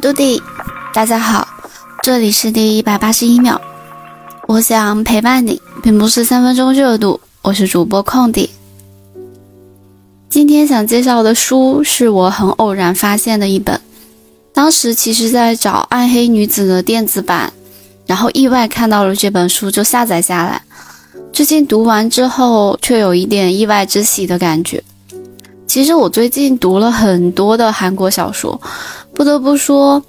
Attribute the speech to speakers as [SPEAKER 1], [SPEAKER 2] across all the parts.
[SPEAKER 1] 杜迪，大家好，这里是第一百八十一秒，我想陪伴你，并不是三分钟热度。我是主播空地，今天想介绍的书是我很偶然发现的一本，当时其实在找《暗黑女子》的电子版，然后意外看到了这本书，就下载下来。最近读完之后，却有一点意外之喜的感觉。其实我最近读了很多的韩国小说，不得不说，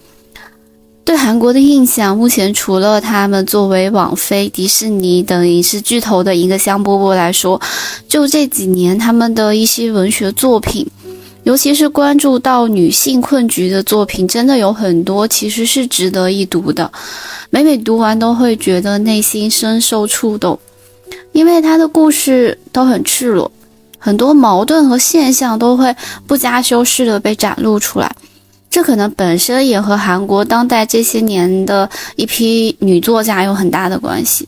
[SPEAKER 1] 对韩国的印象，目前除了他们作为网飞、迪士尼等影视巨头的一个香饽饽来说，就这几年他们的一些文学作品，尤其是关注到女性困局的作品，真的有很多其实是值得一读的。每每读完都会觉得内心深受触动，因为他的故事都很赤裸。很多矛盾和现象都会不加修饰的被展露出来，这可能本身也和韩国当代这些年的一批女作家有很大的关系。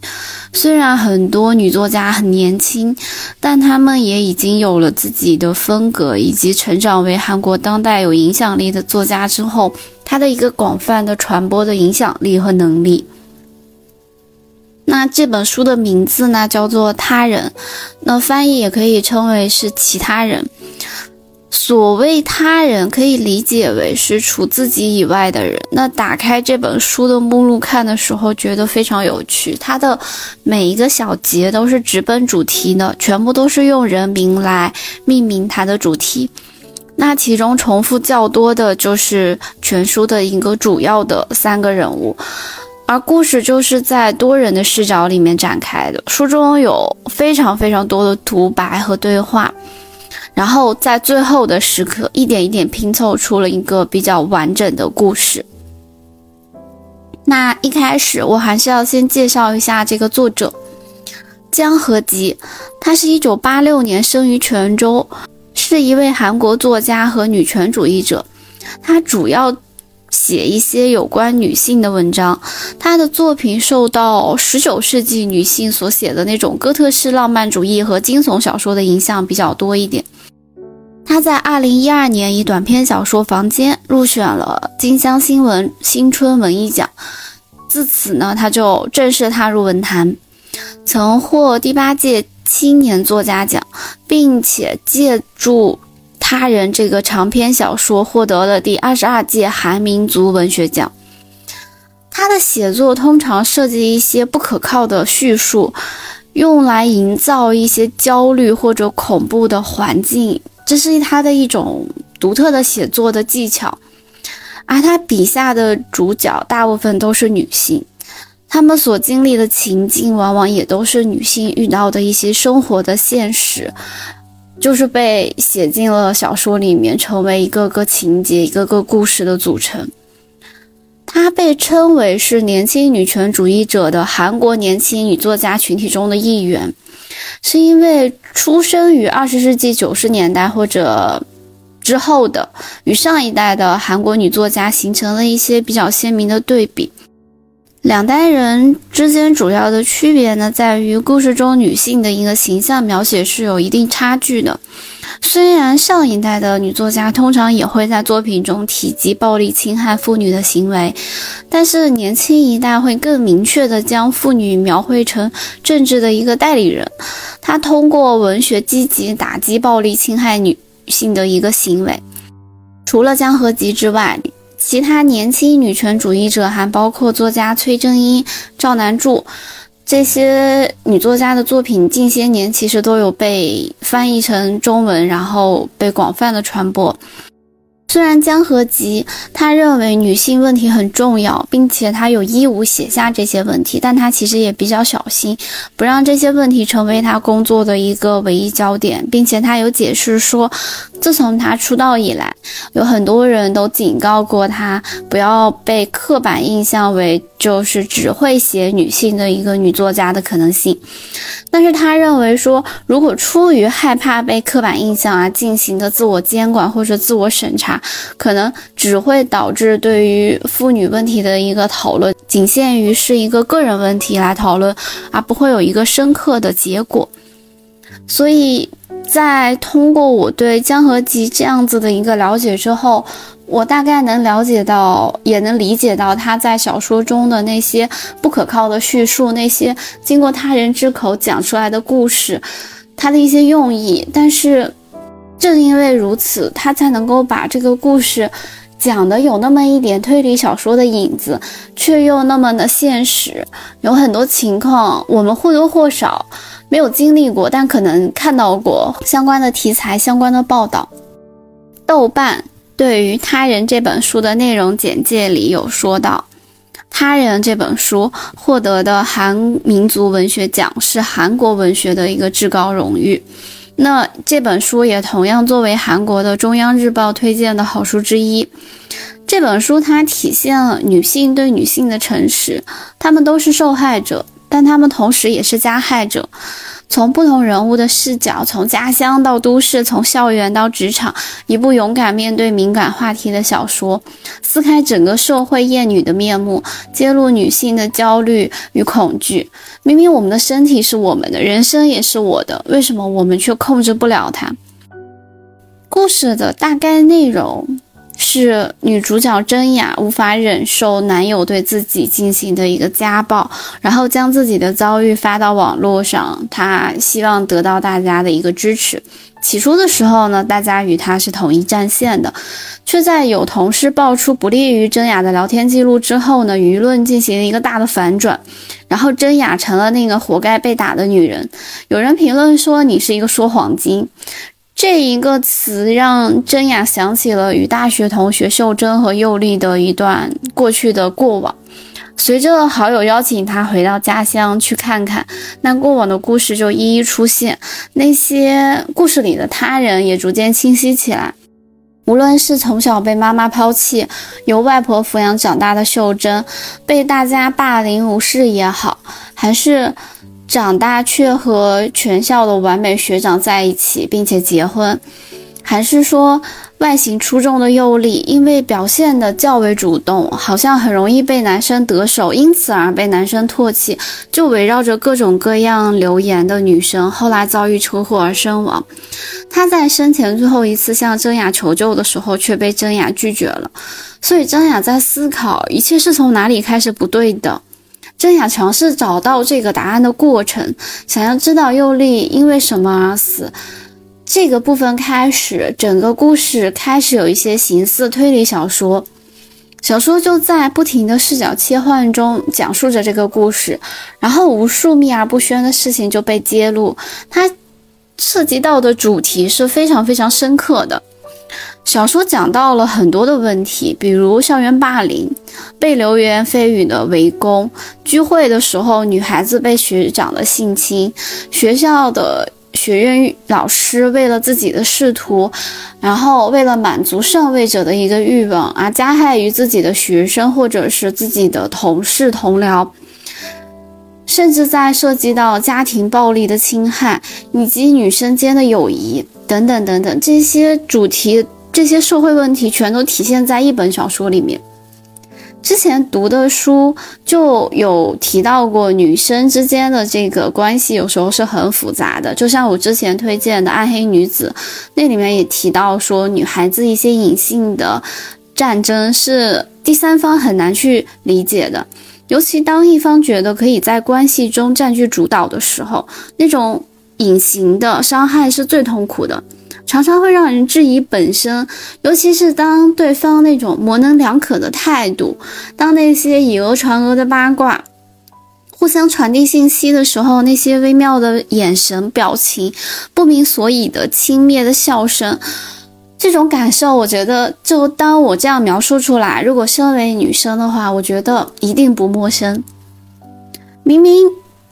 [SPEAKER 1] 虽然很多女作家很年轻，但她们也已经有了自己的风格，以及成长为韩国当代有影响力的作家之后，她的一个广泛的传播的影响力和能力。那这本书的名字呢，叫做《他人》，那翻译也可以称为是其他人。所谓他人，可以理解为是除自己以外的人。那打开这本书的目录看的时候，觉得非常有趣。它的每一个小节都是直奔主题的，全部都是用人名来命名它的主题。那其中重复较多的就是全书的一个主要的三个人物。而故事就是在多人的视角里面展开的，书中有非常非常多的独白和对话，然后在最后的时刻，一点一点拼凑出了一个比较完整的故事。那一开始，我还是要先介绍一下这个作者江河吉，他是一九八六年生于泉州，是一位韩国作家和女权主义者，他主要。写一些有关女性的文章，他的作品受到十九世纪女性所写的那种哥特式浪漫主义和惊悚小说的影响比较多一点。他在二零一二年以短篇小说《房间》入选了金乡新闻新春文艺奖，自此呢，他就正式踏入文坛，曾获第八届青年作家奖，并且借助。他人这个长篇小说获得了第二十二届韩民族文学奖。他的写作通常涉及一些不可靠的叙述，用来营造一些焦虑或者恐怖的环境，这是他的一种独特的写作的技巧。而他笔下的主角大部分都是女性，她们所经历的情境往往也都是女性遇到的一些生活的现实。就是被写进了小说里面，成为一个个情节、一个个故事的组成。她被称为是年轻女权主义者的韩国年轻女作家群体中的一员，是因为出生于二十世纪九十年代或者之后的，与上一代的韩国女作家形成了一些比较鲜明的对比。两代人之间主要的区别呢，在于故事中女性的一个形象描写是有一定差距的。虽然上一代的女作家通常也会在作品中提及暴力侵害妇女的行为，但是年轻一代会更明确地将妇女描绘成政治的一个代理人。她通过文学积极打击暴力侵害女性的一个行为。除了江河集之外。其他年轻女权主义者还包括作家崔正英、赵南柱，这些女作家的作品近些年其实都有被翻译成中文，然后被广泛的传播。虽然江河吉他认为女性问题很重要，并且他有义务写下这些问题，但他其实也比较小心，不让这些问题成为他工作的一个唯一焦点，并且他有解释说，自从他出道以来，有很多人都警告过他，不要被刻板印象为。就是只会写女性的一个女作家的可能性，但是他认为说，如果出于害怕被刻板印象而进行的自我监管或者自我审查，可能只会导致对于妇女问题的一个讨论仅限于是一个个人问题来讨论，而不会有一个深刻的结果。所以在通过我对江河吉这样子的一个了解之后，我大概能了解到，也能理解到他在小说中的那些不可靠的叙述，那些经过他人之口讲出来的故事，他的一些用意。但是，正因为如此，他才能够把这个故事。讲的有那么一点推理小说的影子，却又那么的现实。有很多情况，我们或多或少没有经历过，但可能看到过相关的题材、相关的报道。豆瓣对于《他人》这本书的内容简介里有说到，《他人》这本书获得的韩民族文学奖是韩国文学的一个至高荣誉。那这本书也同样作为韩国的中央日报推荐的好书之一。这本书它体现了女性对女性的诚实，她们都是受害者，但他们同时也是加害者。从不同人物的视角，从家乡到都市，从校园到职场，一部勇敢面对敏感话题的小说，撕开整个社会厌女的面目，揭露女性的焦虑与恐惧。明明我们的身体是我们的，人生也是我的，为什么我们却控制不了它？故事的大概内容。是女主角真雅无法忍受男友对自己进行的一个家暴，然后将自己的遭遇发到网络上，她希望得到大家的一个支持。起初的时候呢，大家与她是统一战线的，却在有同事爆出不利于真雅的聊天记录之后呢，舆论进行了一个大的反转，然后真雅成了那个活该被打的女人。有人评论说你是一个说谎精。这一个词让真雅想起了与大学同学秀珍和佑丽的一段过去的过往。随着好友邀请她回到家乡去看看，那过往的故事就一一出现，那些故事里的他人也逐渐清晰起来。无论是从小被妈妈抛弃，由外婆抚养长大的秀珍，被大家霸凌无视也好，还是……长大却和全校的完美学长在一起，并且结婚，还是说外形出众的佑丽，因为表现的较为主动，好像很容易被男生得手，因此而被男生唾弃，就围绕着各种各样留言的女生，后来遭遇车祸而身亡。她在生前最后一次向真雅求救的时候，却被真雅拒绝了。所以真雅在思考，一切是从哪里开始不对的。真想尝试找到这个答案的过程，想要知道佑丽因为什么而死。这个部分开始，整个故事开始有一些形似推理小说。小说就在不停的视角切换中讲述着这个故事，然后无数秘而不宣的事情就被揭露。它涉及到的主题是非常非常深刻的。小说讲到了很多的问题，比如校园霸凌、被流言蜚语的围攻、聚会的时候女孩子被学长的性侵、学校的学院老师为了自己的仕途，然后为了满足上位者的一个欲望而加害于自己的学生或者是自己的同事同僚，甚至在涉及到家庭暴力的侵害以及女生间的友谊等等等等这些主题。这些社会问题全都体现在一本小说里面。之前读的书就有提到过，女生之间的这个关系有时候是很复杂的。就像我之前推荐的《暗黑女子》，那里面也提到说，女孩子一些隐性的战争是第三方很难去理解的。尤其当一方觉得可以在关系中占据主导的时候，那种隐形的伤害是最痛苦的。常常会让人质疑本身，尤其是当对方那种模棱两可的态度，当那些以讹传讹的八卦，互相传递信息的时候，那些微妙的眼神、表情，不明所以的轻蔑的笑声，这种感受，我觉得，就当我这样描述出来，如果身为女生的话，我觉得一定不陌生。明明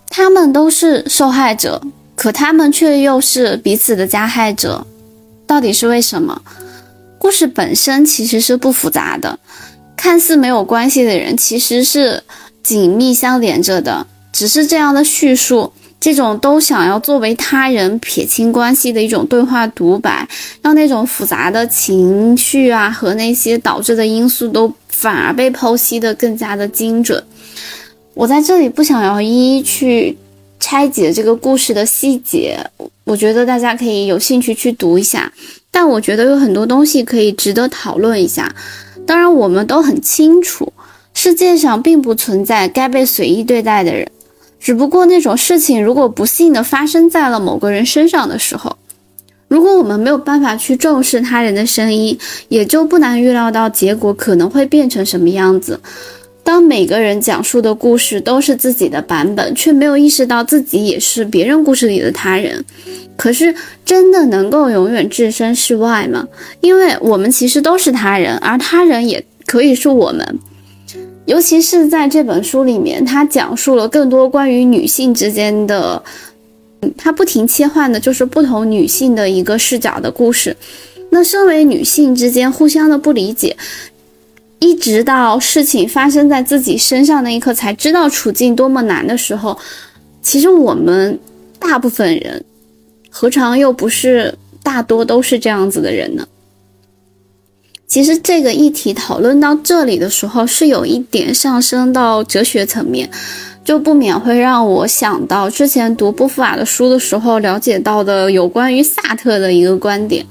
[SPEAKER 1] 他们都是受害者，可他们却又是彼此的加害者。到底是为什么？故事本身其实是不复杂的，看似没有关系的人，其实是紧密相连着的。只是这样的叙述，这种都想要作为他人撇清关系的一种对话独白，让那种复杂的情绪啊和那些导致的因素都反而被剖析的更加的精准。我在这里不想要一一去拆解这个故事的细节。我觉得大家可以有兴趣去读一下。但我觉得有很多东西可以值得讨论一下。当然，我们都很清楚，世界上并不存在该被随意对待的人。只不过那种事情如果不幸的发生在了某个人身上的时候，如果我们没有办法去重视他人的声音，也就不难预料到结果可能会变成什么样子。当每个人讲述的故事都是自己的版本，却没有意识到自己也是别人故事里的他人，可是真的能够永远置身事外吗？因为我们其实都是他人，而他人也可以是我们。尤其是在这本书里面，他讲述了更多关于女性之间的。它不停切换的就是不同女性的一个视角的故事。那身为女性之间互相的不理解，一直到事情发生在自己身上那一刻才知道处境多么难的时候，其实我们大部分人何尝又不是大多都是这样子的人呢？其实这个议题讨论到这里的时候，是有一点上升到哲学层面。就不免会让我想到之前读波伏娃的书的时候了解到的有关于萨特的一个观点。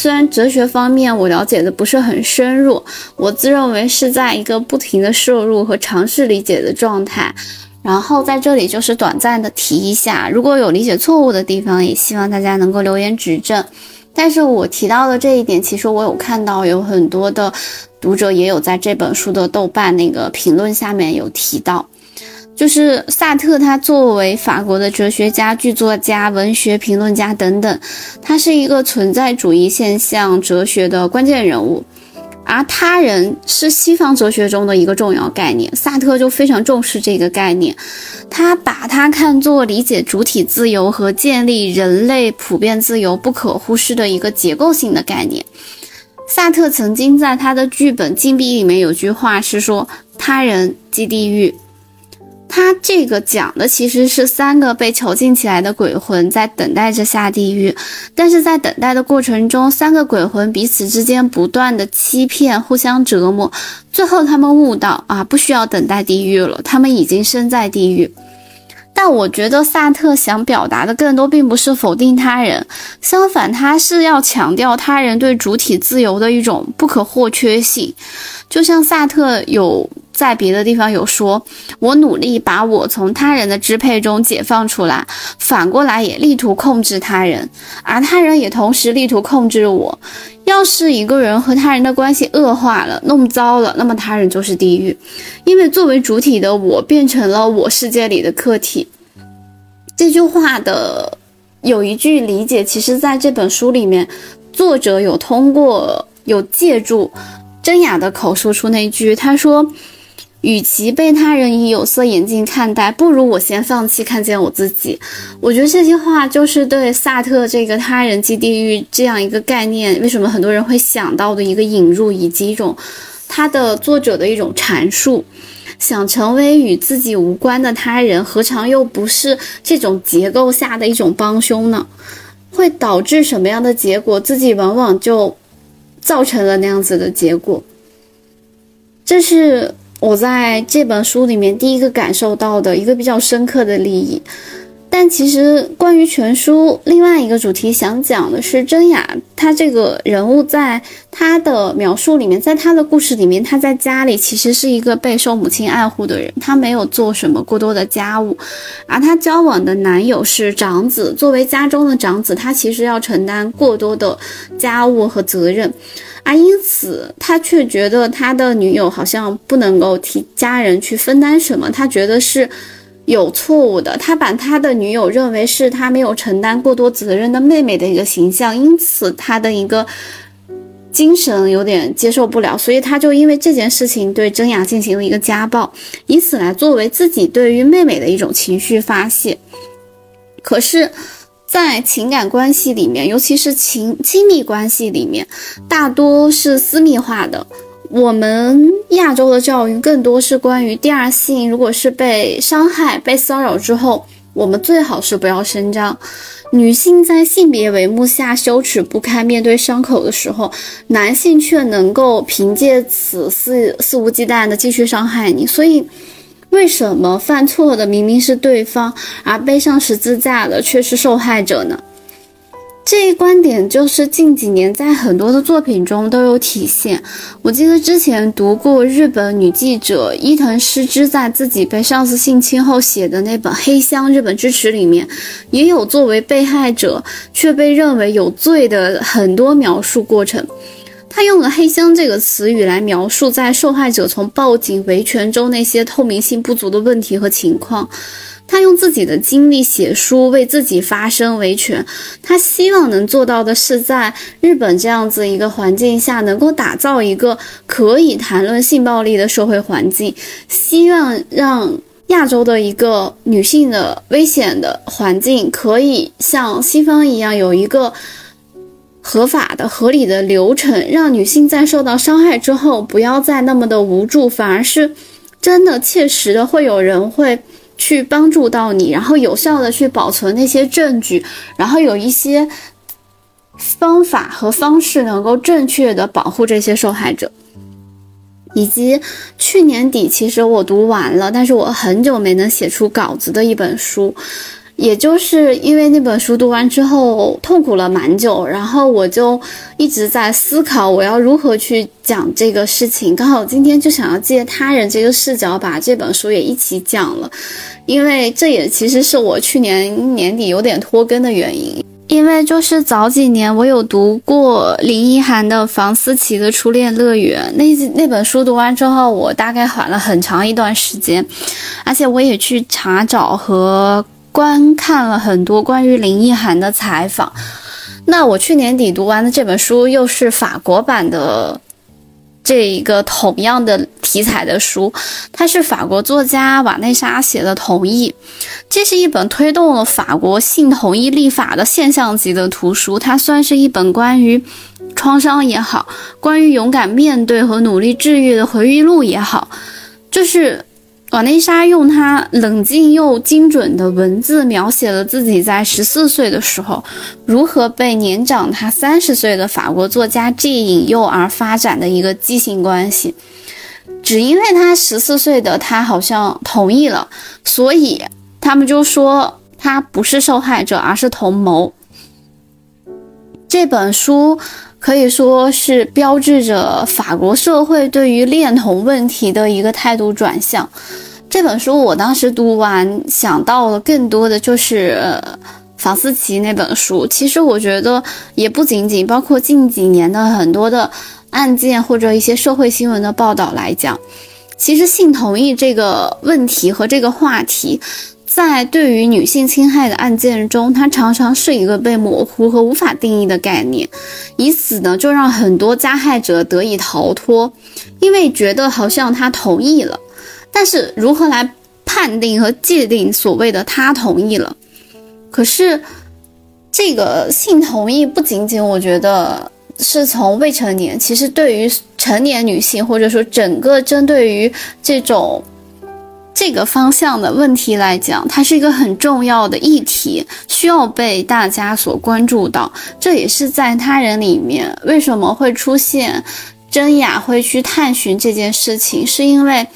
[SPEAKER 1] 虽然哲学方面我了解的不是很深入，我自认为是在一个不停的摄入和尝试理解的状态。然后在这里就是短暂的提一下，如果有理解错误的地方，也希望大家能够留言指正。但是我提到的这一点，其实我有看到有很多的读者也有在这本书的豆瓣那个评论下面有提到。就是萨特，他作为法国的哲学家、剧作家、文学评论家等等，他是一个存在主义现象哲学的关键人物。而他人是西方哲学中的一个重要概念，萨特就非常重视这个概念，他把它看作理解主体自由和建立人类普遍自由不可忽视的一个结构性的概念。萨特曾经在他的剧本《禁闭》里面有句话是说：“他人即地狱。”他这个讲的其实是三个被囚禁起来的鬼魂在等待着下地狱，但是在等待的过程中，三个鬼魂彼此之间不断的欺骗，互相折磨，最后他们悟到啊，不需要等待地狱了，他们已经身在地狱。但我觉得萨特想表达的更多并不是否定他人，相反，他是要强调他人对主体自由的一种不可或缺性，就像萨特有。在别的地方有说，我努力把我从他人的支配中解放出来，反过来也力图控制他人，而他人也同时力图控制我。要是一个人和他人的关系恶化了，弄糟了，那么他人就是地狱，因为作为主体的我变成了我世界里的客体。这句话的有一句理解，其实在这本书里面，作者有通过有借助真雅的口说出那句，他说。与其被他人以有色眼镜看待，不如我先放弃看见我自己。我觉得这些话就是对萨特这个“他人即地狱”这样一个概念，为什么很多人会想到的一个引入，以及一种他的作者的一种阐述。想成为与自己无关的他人，何尝又不是这种结构下的一种帮凶呢？会导致什么样的结果？自己往往就造成了那样子的结果。这是。我在这本书里面第一个感受到的一个比较深刻的利益，但其实关于全书另外一个主题想讲的是真雅，她这个人物在她的描述里面，在她的故事里面，她在家里其实是一个备受母亲爱护的人，她没有做什么过多的家务，而她交往的男友是长子，作为家中的长子，他其实要承担过多的家务和责任。而因此，他却觉得他的女友好像不能够替家人去分担什么，他觉得是有错误的。他把他的女友认为是他没有承担过多责任的妹妹的一个形象，因此他的一个精神有点接受不了，所以他就因为这件事情对真雅进行了一个家暴，以此来作为自己对于妹妹的一种情绪发泄。可是。在情感关系里面，尤其是亲亲密关系里面，大多是私密化的。我们亚洲的教育更多是关于第二性，如果是被伤害、被骚扰之后，我们最好是不要声张。女性在性别帷幕下羞耻不堪面对伤口的时候，男性却能够凭借此肆肆无忌惮的继续伤害你。所以。为什么犯错的明明是对方，而背上十字架的却是受害者呢？这一观点就是近几年在很多的作品中都有体现。我记得之前读过日本女记者伊藤诗织在自己被上司性侵后写的那本《黑箱日本之耻》里面，也有作为被害者却被认为有罪的很多描述过程。他用了“黑箱”这个词语来描述在受害者从报警维权中那些透明性不足的问题和情况。他用自己的经历写书，为自己发声维权。他希望能做到的是，在日本这样子一个环境下，能够打造一个可以谈论性暴力的社会环境。希望让亚洲的一个女性的危险的环境，可以像西方一样有一个合法的、合理的流程，让女性在受到伤害之后，不要再那么的无助，反而是真的切实的会有人会。去帮助到你，然后有效的去保存那些证据，然后有一些方法和方式能够正确的保护这些受害者。以及去年底，其实我读完了，但是我很久没能写出稿子的一本书。也就是因为那本书读完之后痛苦了蛮久，然后我就一直在思考我要如何去讲这个事情。刚好今天就想要借他人这个视角把这本书也一起讲了，因为这也其实是我去年年底有点拖更的原因。因为就是早几年我有读过林奕涵的房思琪的初恋乐园那那本书读完之后，我大概缓了很长一段时间，而且我也去查找和。观看了很多关于林奕涵的采访，那我去年底读完的这本书又是法国版的这一个同样的题材的书，它是法国作家瓦内莎写的《同意》，这是一本推动了法国性同意立法的现象级的图书，它算是一本关于创伤也好，关于勇敢面对和努力治愈的回忆录也好，就是。瓦内莎用她冷静又精准的文字，描写了自己在十四岁的时候，如何被年长她三十岁的法国作家 G 引诱而发展的一个畸形关系。只因为她十四岁的她好像同意了，所以他们就说她不是受害者，而是同谋。这本书。可以说是标志着法国社会对于恋童问题的一个态度转向。这本书我当时读完，想到了更多的就是房思琪那本书。其实我觉得也不仅仅包括近几年的很多的案件或者一些社会新闻的报道来讲，其实性同意这个问题和这个话题。在对于女性侵害的案件中，它常常是一个被模糊和无法定义的概念，以此呢就让很多加害者得以逃脱，因为觉得好像他同意了，但是如何来判定和界定所谓的他同意了？可是这个性同意不仅仅我觉得是从未成年，其实对于成年女性或者说整个针对于这种。这个方向的问题来讲，它是一个很重要的议题，需要被大家所关注到。这也是在他人里面为什么会出现真雅会去探寻这件事情，是因为。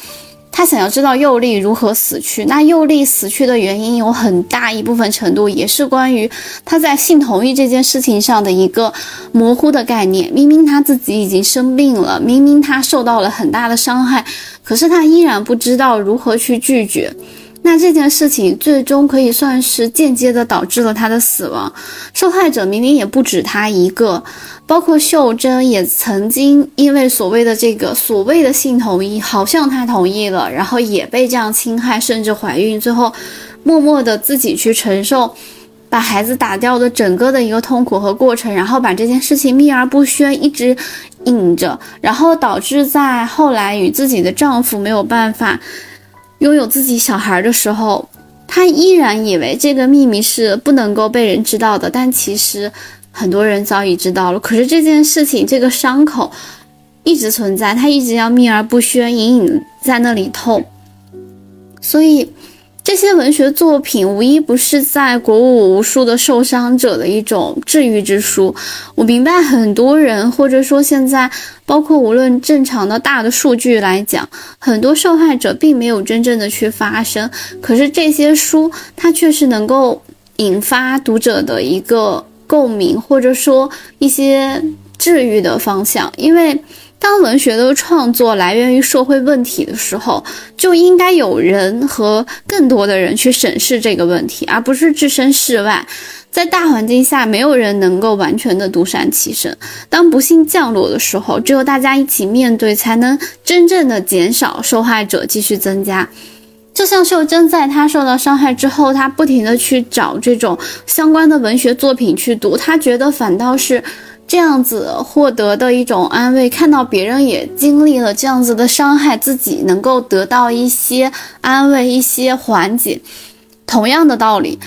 [SPEAKER 1] 他想要知道佑丽如何死去，那佑丽死去的原因有很大一部分程度也是关于他在性同意这件事情上的一个模糊的概念。明明他自己已经生病了，明明他受到了很大的伤害，可是他依然不知道如何去拒绝。那这件事情最终可以算是间接的导致了他的死亡。受害者明明也不止他一个，包括秀珍也曾经因为所谓的这个所谓的性同意，好像他同意了，然后也被这样侵害，甚至怀孕，最后默默的自己去承受把孩子打掉的整个的一个痛苦和过程，然后把这件事情秘而不宣，一直隐着，然后导致在后来与自己的丈夫没有办法。拥有自己小孩的时候，他依然以为这个秘密是不能够被人知道的，但其实很多人早已知道了。可是这件事情，这个伤口一直存在，他一直要秘而不宣，隐隐在那里痛，所以。这些文学作品无一不是在鼓舞无数的受伤者的一种治愈之书。我明白很多人，或者说现在，包括无论正常的大的数据来讲，很多受害者并没有真正的去发声。可是这些书，它确实能够引发读者的一个共鸣，或者说一些治愈的方向。因为当文学的创作来源于社会问题的时候，就应该有人和更多的人去审视这个问题，而不是置身事外。在大环境下，没有人能够完全的独善其身。当不幸降落的时候，只有大家一起面对，才能真正的减少受害者继续增加。就像秀珍在她受到伤害之后，她不停的去找这种相关的文学作品去读，她觉得反倒是这样子获得的一种安慰。看到别人也经历了这样子的伤害，自己能够得到一些安慰、一些缓解。同样的道理。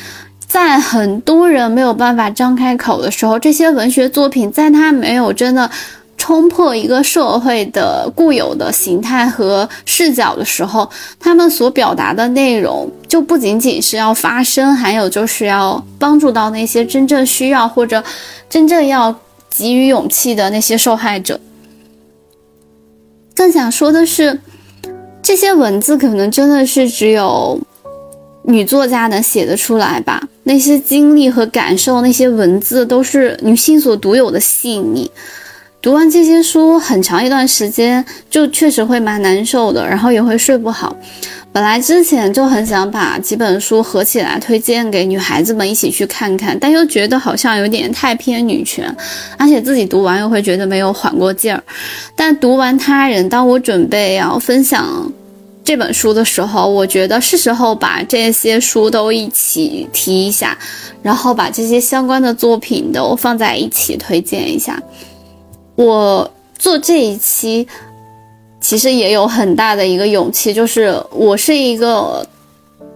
[SPEAKER 1] 在很多人没有办法张开口的时候，这些文学作品在他没有真的冲破一个社会的固有的形态和视角的时候，他们所表达的内容就不仅仅是要发声，还有就是要帮助到那些真正需要或者真正要给予勇气的那些受害者。更想说的是，这些文字可能真的是只有。女作家能写得出来吧？那些经历和感受，那些文字都是女性所独有的细腻。读完这些书，很长一段时间就确实会蛮难受的，然后也会睡不好。本来之前就很想把几本书合起来推荐给女孩子们一起去看看，但又觉得好像有点太偏女权，而且自己读完又会觉得没有缓过劲儿。但读完他人，当我准备要分享。这本书的时候，我觉得是时候把这些书都一起提一下，然后把这些相关的作品都放在一起推荐一下。我做这一期其实也有很大的一个勇气，就是我是一个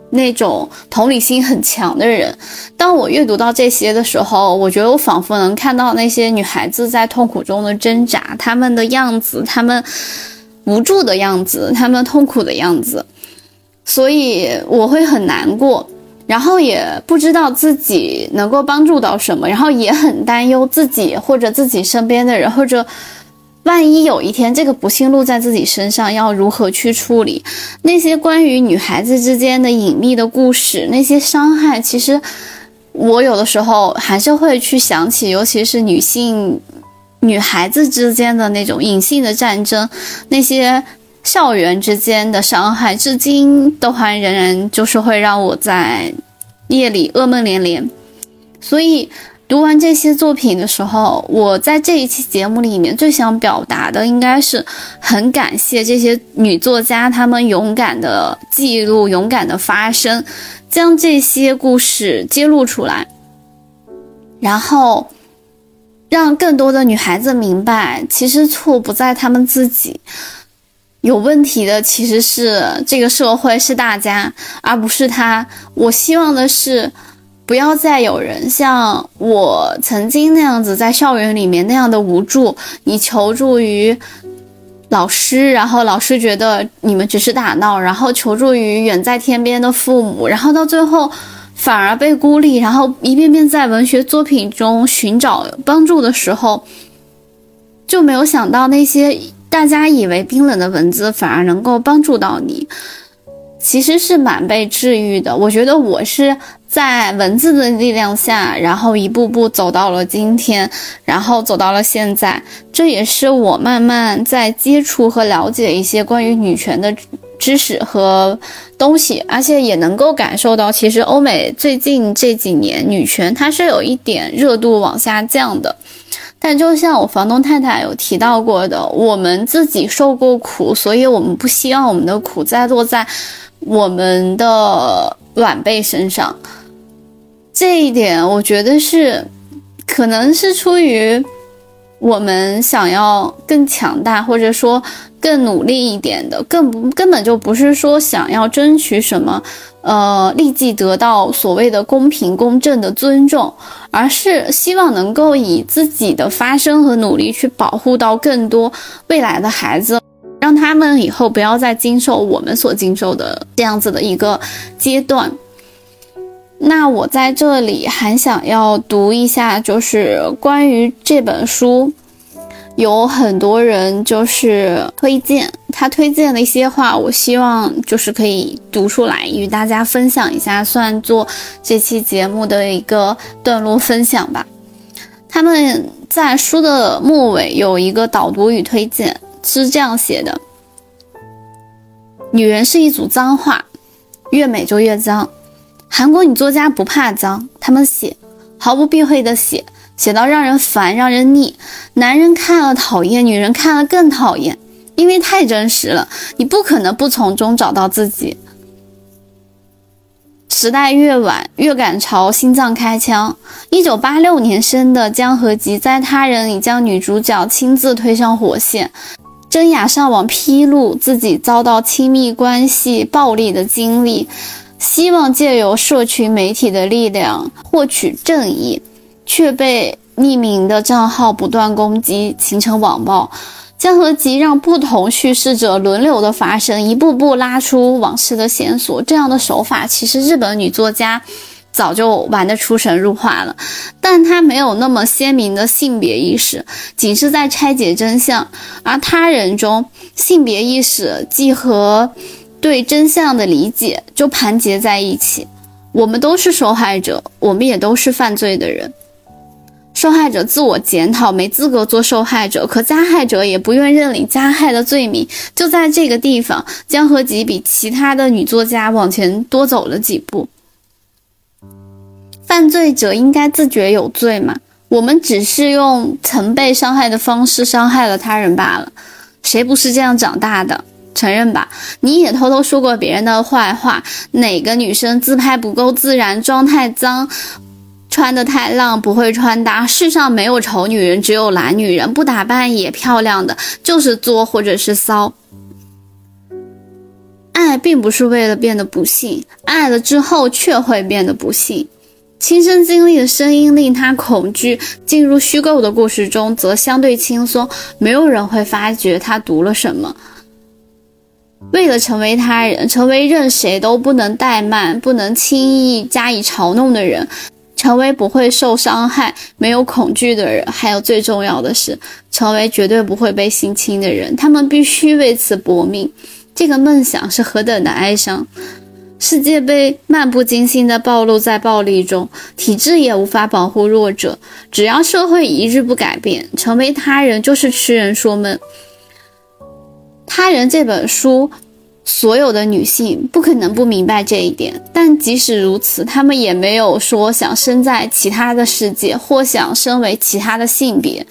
[SPEAKER 1] 那种同理心很强的人。当我阅读到这些的时候，我觉得我仿佛能看到那些女孩子在痛苦中的挣扎，她们的样子，她们。无助的样子，他们痛苦的样子，所以我会很难过，然后也不知道自己能够帮助到什么，然后也很担忧自己或者自己身边的人，或者万一有一天这个不幸落在自己身上，要如何去处理那些关于女孩子之间的隐秘的故事，那些伤害，其实我有的时候还是会去想起，尤其是女性。女孩子之间的那种隐性的战争，那些校园之间的伤害，至今都还仍然就是会让我在夜里噩梦连连。所以读完这些作品的时候，我在这一期节目里面最想表达的，应该是很感谢这些女作家，她们勇敢的记录，勇敢的发声，将这些故事揭露出来，然后。让更多的女孩子明白，其实错不在她们自己，有问题的其实是这个社会，是大家，而不是他。我希望的是，不要再有人像我曾经那样子，在校园里面那样的无助，你求助于老师，然后老师觉得你们只是打闹，然后求助于远在天边的父母，然后到最后。反而被孤立，然后一遍遍在文学作品中寻找帮助的时候，就没有想到那些大家以为冰冷的文字反而能够帮助到你，其实是蛮被治愈的。我觉得我是在文字的力量下，然后一步步走到了今天，然后走到了现在。这也是我慢慢在接触和了解一些关于女权的。知识和东西，而且也能够感受到，其实欧美最近这几年女权它是有一点热度往下降的。但就像我房东太太有提到过的，我们自己受过苦，所以我们不希望我们的苦再落在我们的晚辈身上。这一点，我觉得是，可能是出于我们想要更强大，或者说。更努力一点的，更不根本就不是说想要争取什么，呃，立即得到所谓的公平公正的尊重，而是希望能够以自己的发声和努力去保护到更多未来的孩子，让他们以后不要再经受我们所经受的这样子的一个阶段。那我在这里还想要读一下，就是关于这本书。有很多人就是推荐他推荐的一些话，我希望就是可以读出来与大家分享一下，算做这期节目的一个段落分享吧。他们在书的末尾有一个导读与推荐，是这样写的：女人是一组脏话，越美就越脏。韩国女作家不怕脏，他们写，毫不避讳的写，写到让人烦，让人腻。男人看了讨厌，女人看了更讨厌，因为太真实了，你不可能不从中找到自己。时代越晚，越敢朝心脏开枪。一九八六年生的江河吉，在他人已将女主角亲自推上火线，真雅上网披露自己遭到亲密关系暴力的经历，希望借由社群媒体的力量获取正义，却被匿名的账号不断攻击，形成网暴。江河吉让不同叙事者轮流的发生，一步步拉出往事的线索。这样的手法，其实日本女作家早就玩得出神入化了，但她没有那么鲜明的性别意识，仅是在拆解真相。而他人中，性别意识既和对真相的理解就盘结在一起。我们都是受害者，我们也都是犯罪的人。受害者自我检讨，没资格做受害者；可加害者也不愿认领加害的罪名。就在这个地方，江河吉比其他的女作家往前多走了几步。犯罪者应该自觉有罪吗？我们只是用曾被伤害的方式伤害了他人罢了。谁不是这样长大的？承认吧，你也偷偷说过别人的坏话。哪个女生自拍不够自然，妆太脏？穿的太浪，不会穿搭。世上没有丑女人，只有懒女人。不打扮也漂亮的，就是作或者是骚。爱并不是为了变得不幸，爱了之后却会变得不幸。亲身经历的声音令他恐惧，进入虚构的故事中则相对轻松。没有人会发觉他读了什么。为了成为他人，成为任谁都不能怠慢、不能轻易加以嘲弄的人。成为不会受伤害、没有恐惧的人，还有最重要的是，成为绝对不会被性侵的人。他们必须为此搏命。这个梦想是何等的哀伤！世界被漫不经心地暴露在暴力中，体制也无法保护弱者。只要社会一日不改变，成为他人就是痴人说梦。他人这本书。所有的女性不可能不明白这一点，但即使如此，她们也没有说想生在其他的世界或想身为其他的性别。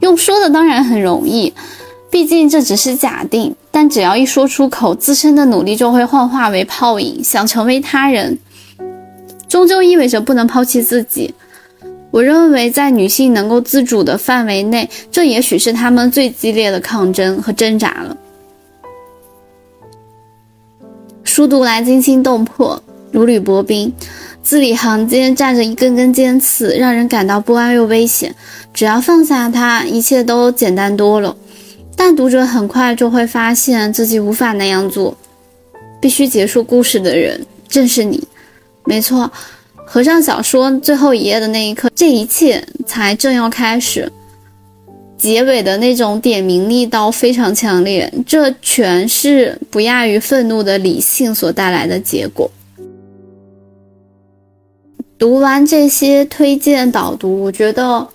[SPEAKER 1] 用说的当然很容易，毕竟这只是假定。但只要一说出口，自身的努力就会幻化为泡影。想成为他人，终究意味着不能抛弃自己。我认为，在女性能够自主的范围内，这也许是她们最激烈的抗争和挣扎了。书读来惊心动魄，如履薄冰，字里行间站着一根根尖刺，让人感到不安又危险。只要放下它，一切都简单多了。但读者很快就会发现自己无法那样做。必须结束故事的人正是你。没错，合上小说最后一页的那一刻，这一切才正要开始。结尾的那种点名力道非常强烈，这全是不亚于愤怒的理性所带来的结果。读完这些推荐导读，我觉得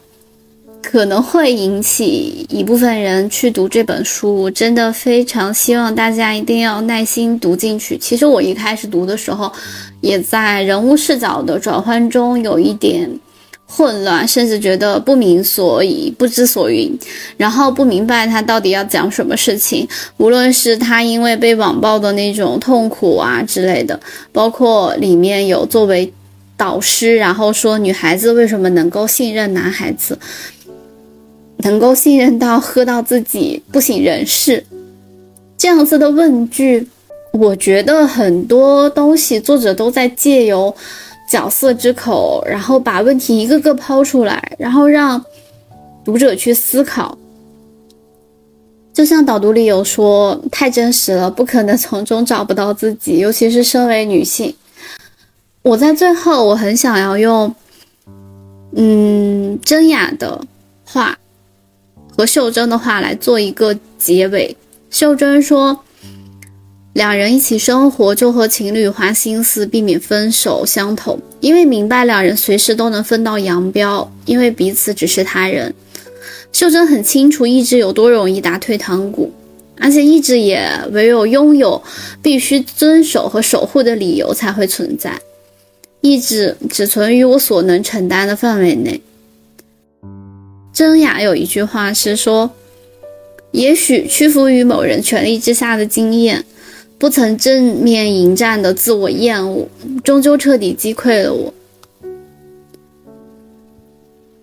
[SPEAKER 1] 可能会引起一部分人去读这本书。我真的非常希望大家一定要耐心读进去。其实我一开始读的时候，也在人物视角的转换中有一点。混乱，甚至觉得不明所以、不知所云，然后不明白他到底要讲什么事情。无论是他因为被网暴的那种痛苦啊之类的，包括里面有作为导师，然后说女孩子为什么能够信任男孩子，能够信任到喝到自己不省人事这样子的问句，我觉得很多东西作者都在借由。角色之口，然后把问题一个个抛出来，然后让读者去思考。就像导读里有说，太真实了，不可能从中找不到自己，尤其是身为女性。我在最后，我很想要用，嗯，真雅的话和秀珍的话来做一个结尾。秀珍说：“两人一起生活就和情侣花心思避免分手相同，因为明白两人随时都能分道扬镳，因为彼此只是他人。秀珍很清楚意志有多容易打退堂鼓，而且意志也唯有拥有必须遵守和守护的理由才会存在。意志只存于我所能承担的范围内。真雅有一句话是说：“也许屈服于某人权力之下的经验。”不曾正面迎战的自我厌恶，终究彻底击溃了我。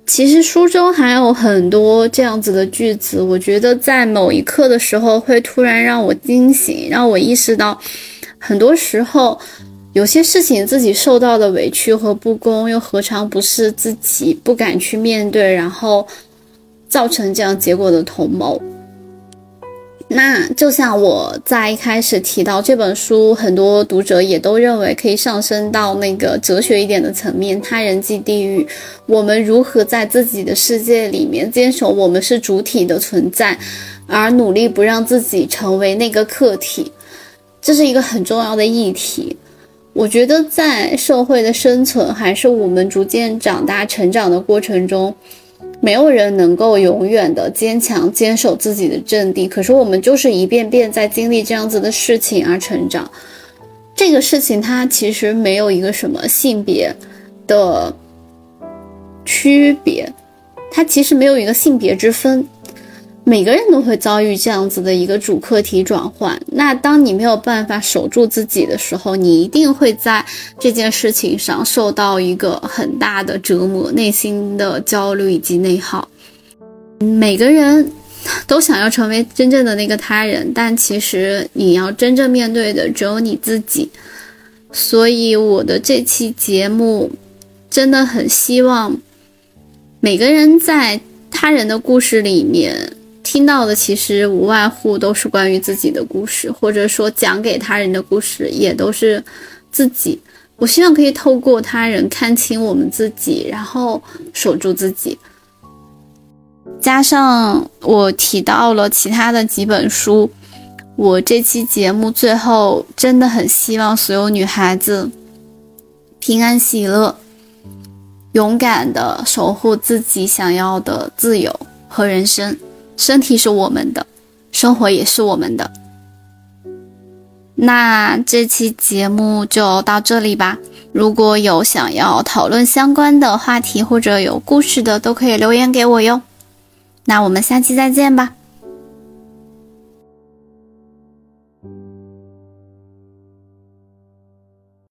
[SPEAKER 1] 其实书中还有很多这样子的句子，我觉得在某一刻的时候会突然让我惊醒，让我意识到，很多时候有些事情自己受到的委屈和不公，又何尝不是自己不敢去面对，然后造成这样结果的同谋。那就像我在一开始提到这本书，很多读者也都认为可以上升到那个哲学一点的层面。他人即地狱，我们如何在自己的世界里面坚守我们是主体的存在，而努力不让自己成为那个客体，这是一个很重要的议题。我觉得在社会的生存，还是我们逐渐长大成长的过程中。没有人能够永远的坚强坚守自己的阵地，可是我们就是一遍遍在经历这样子的事情而成长。这个事情它其实没有一个什么性别的区别，它其实没有一个性别之分。每个人都会遭遇这样子的一个主课题转换。那当你没有办法守住自己的时候，你一定会在这件事情上受到一个很大的折磨，内心的焦虑以及内耗。每个人都想要成为真正的那个他人，但其实你要真正面对的只有你自己。所以我的这期节目真的很希望每个人在他人的故事里面。听到的其实无外乎都是关于自己的故事，或者说讲给他人的故事，也都是自己。我希望可以透过他人看清我们自己，然后守住自己。加上我提到了其他的几本书，我这期节目最后真的很希望所有女孩子平安喜乐，勇敢的守护自己想要的自由和人生。身体是我们的，生活也是我们的。那这期节目就到这里吧。如果有想要讨论相关的话题或者有故事的，都可以留言给我哟。那我们下期再见吧。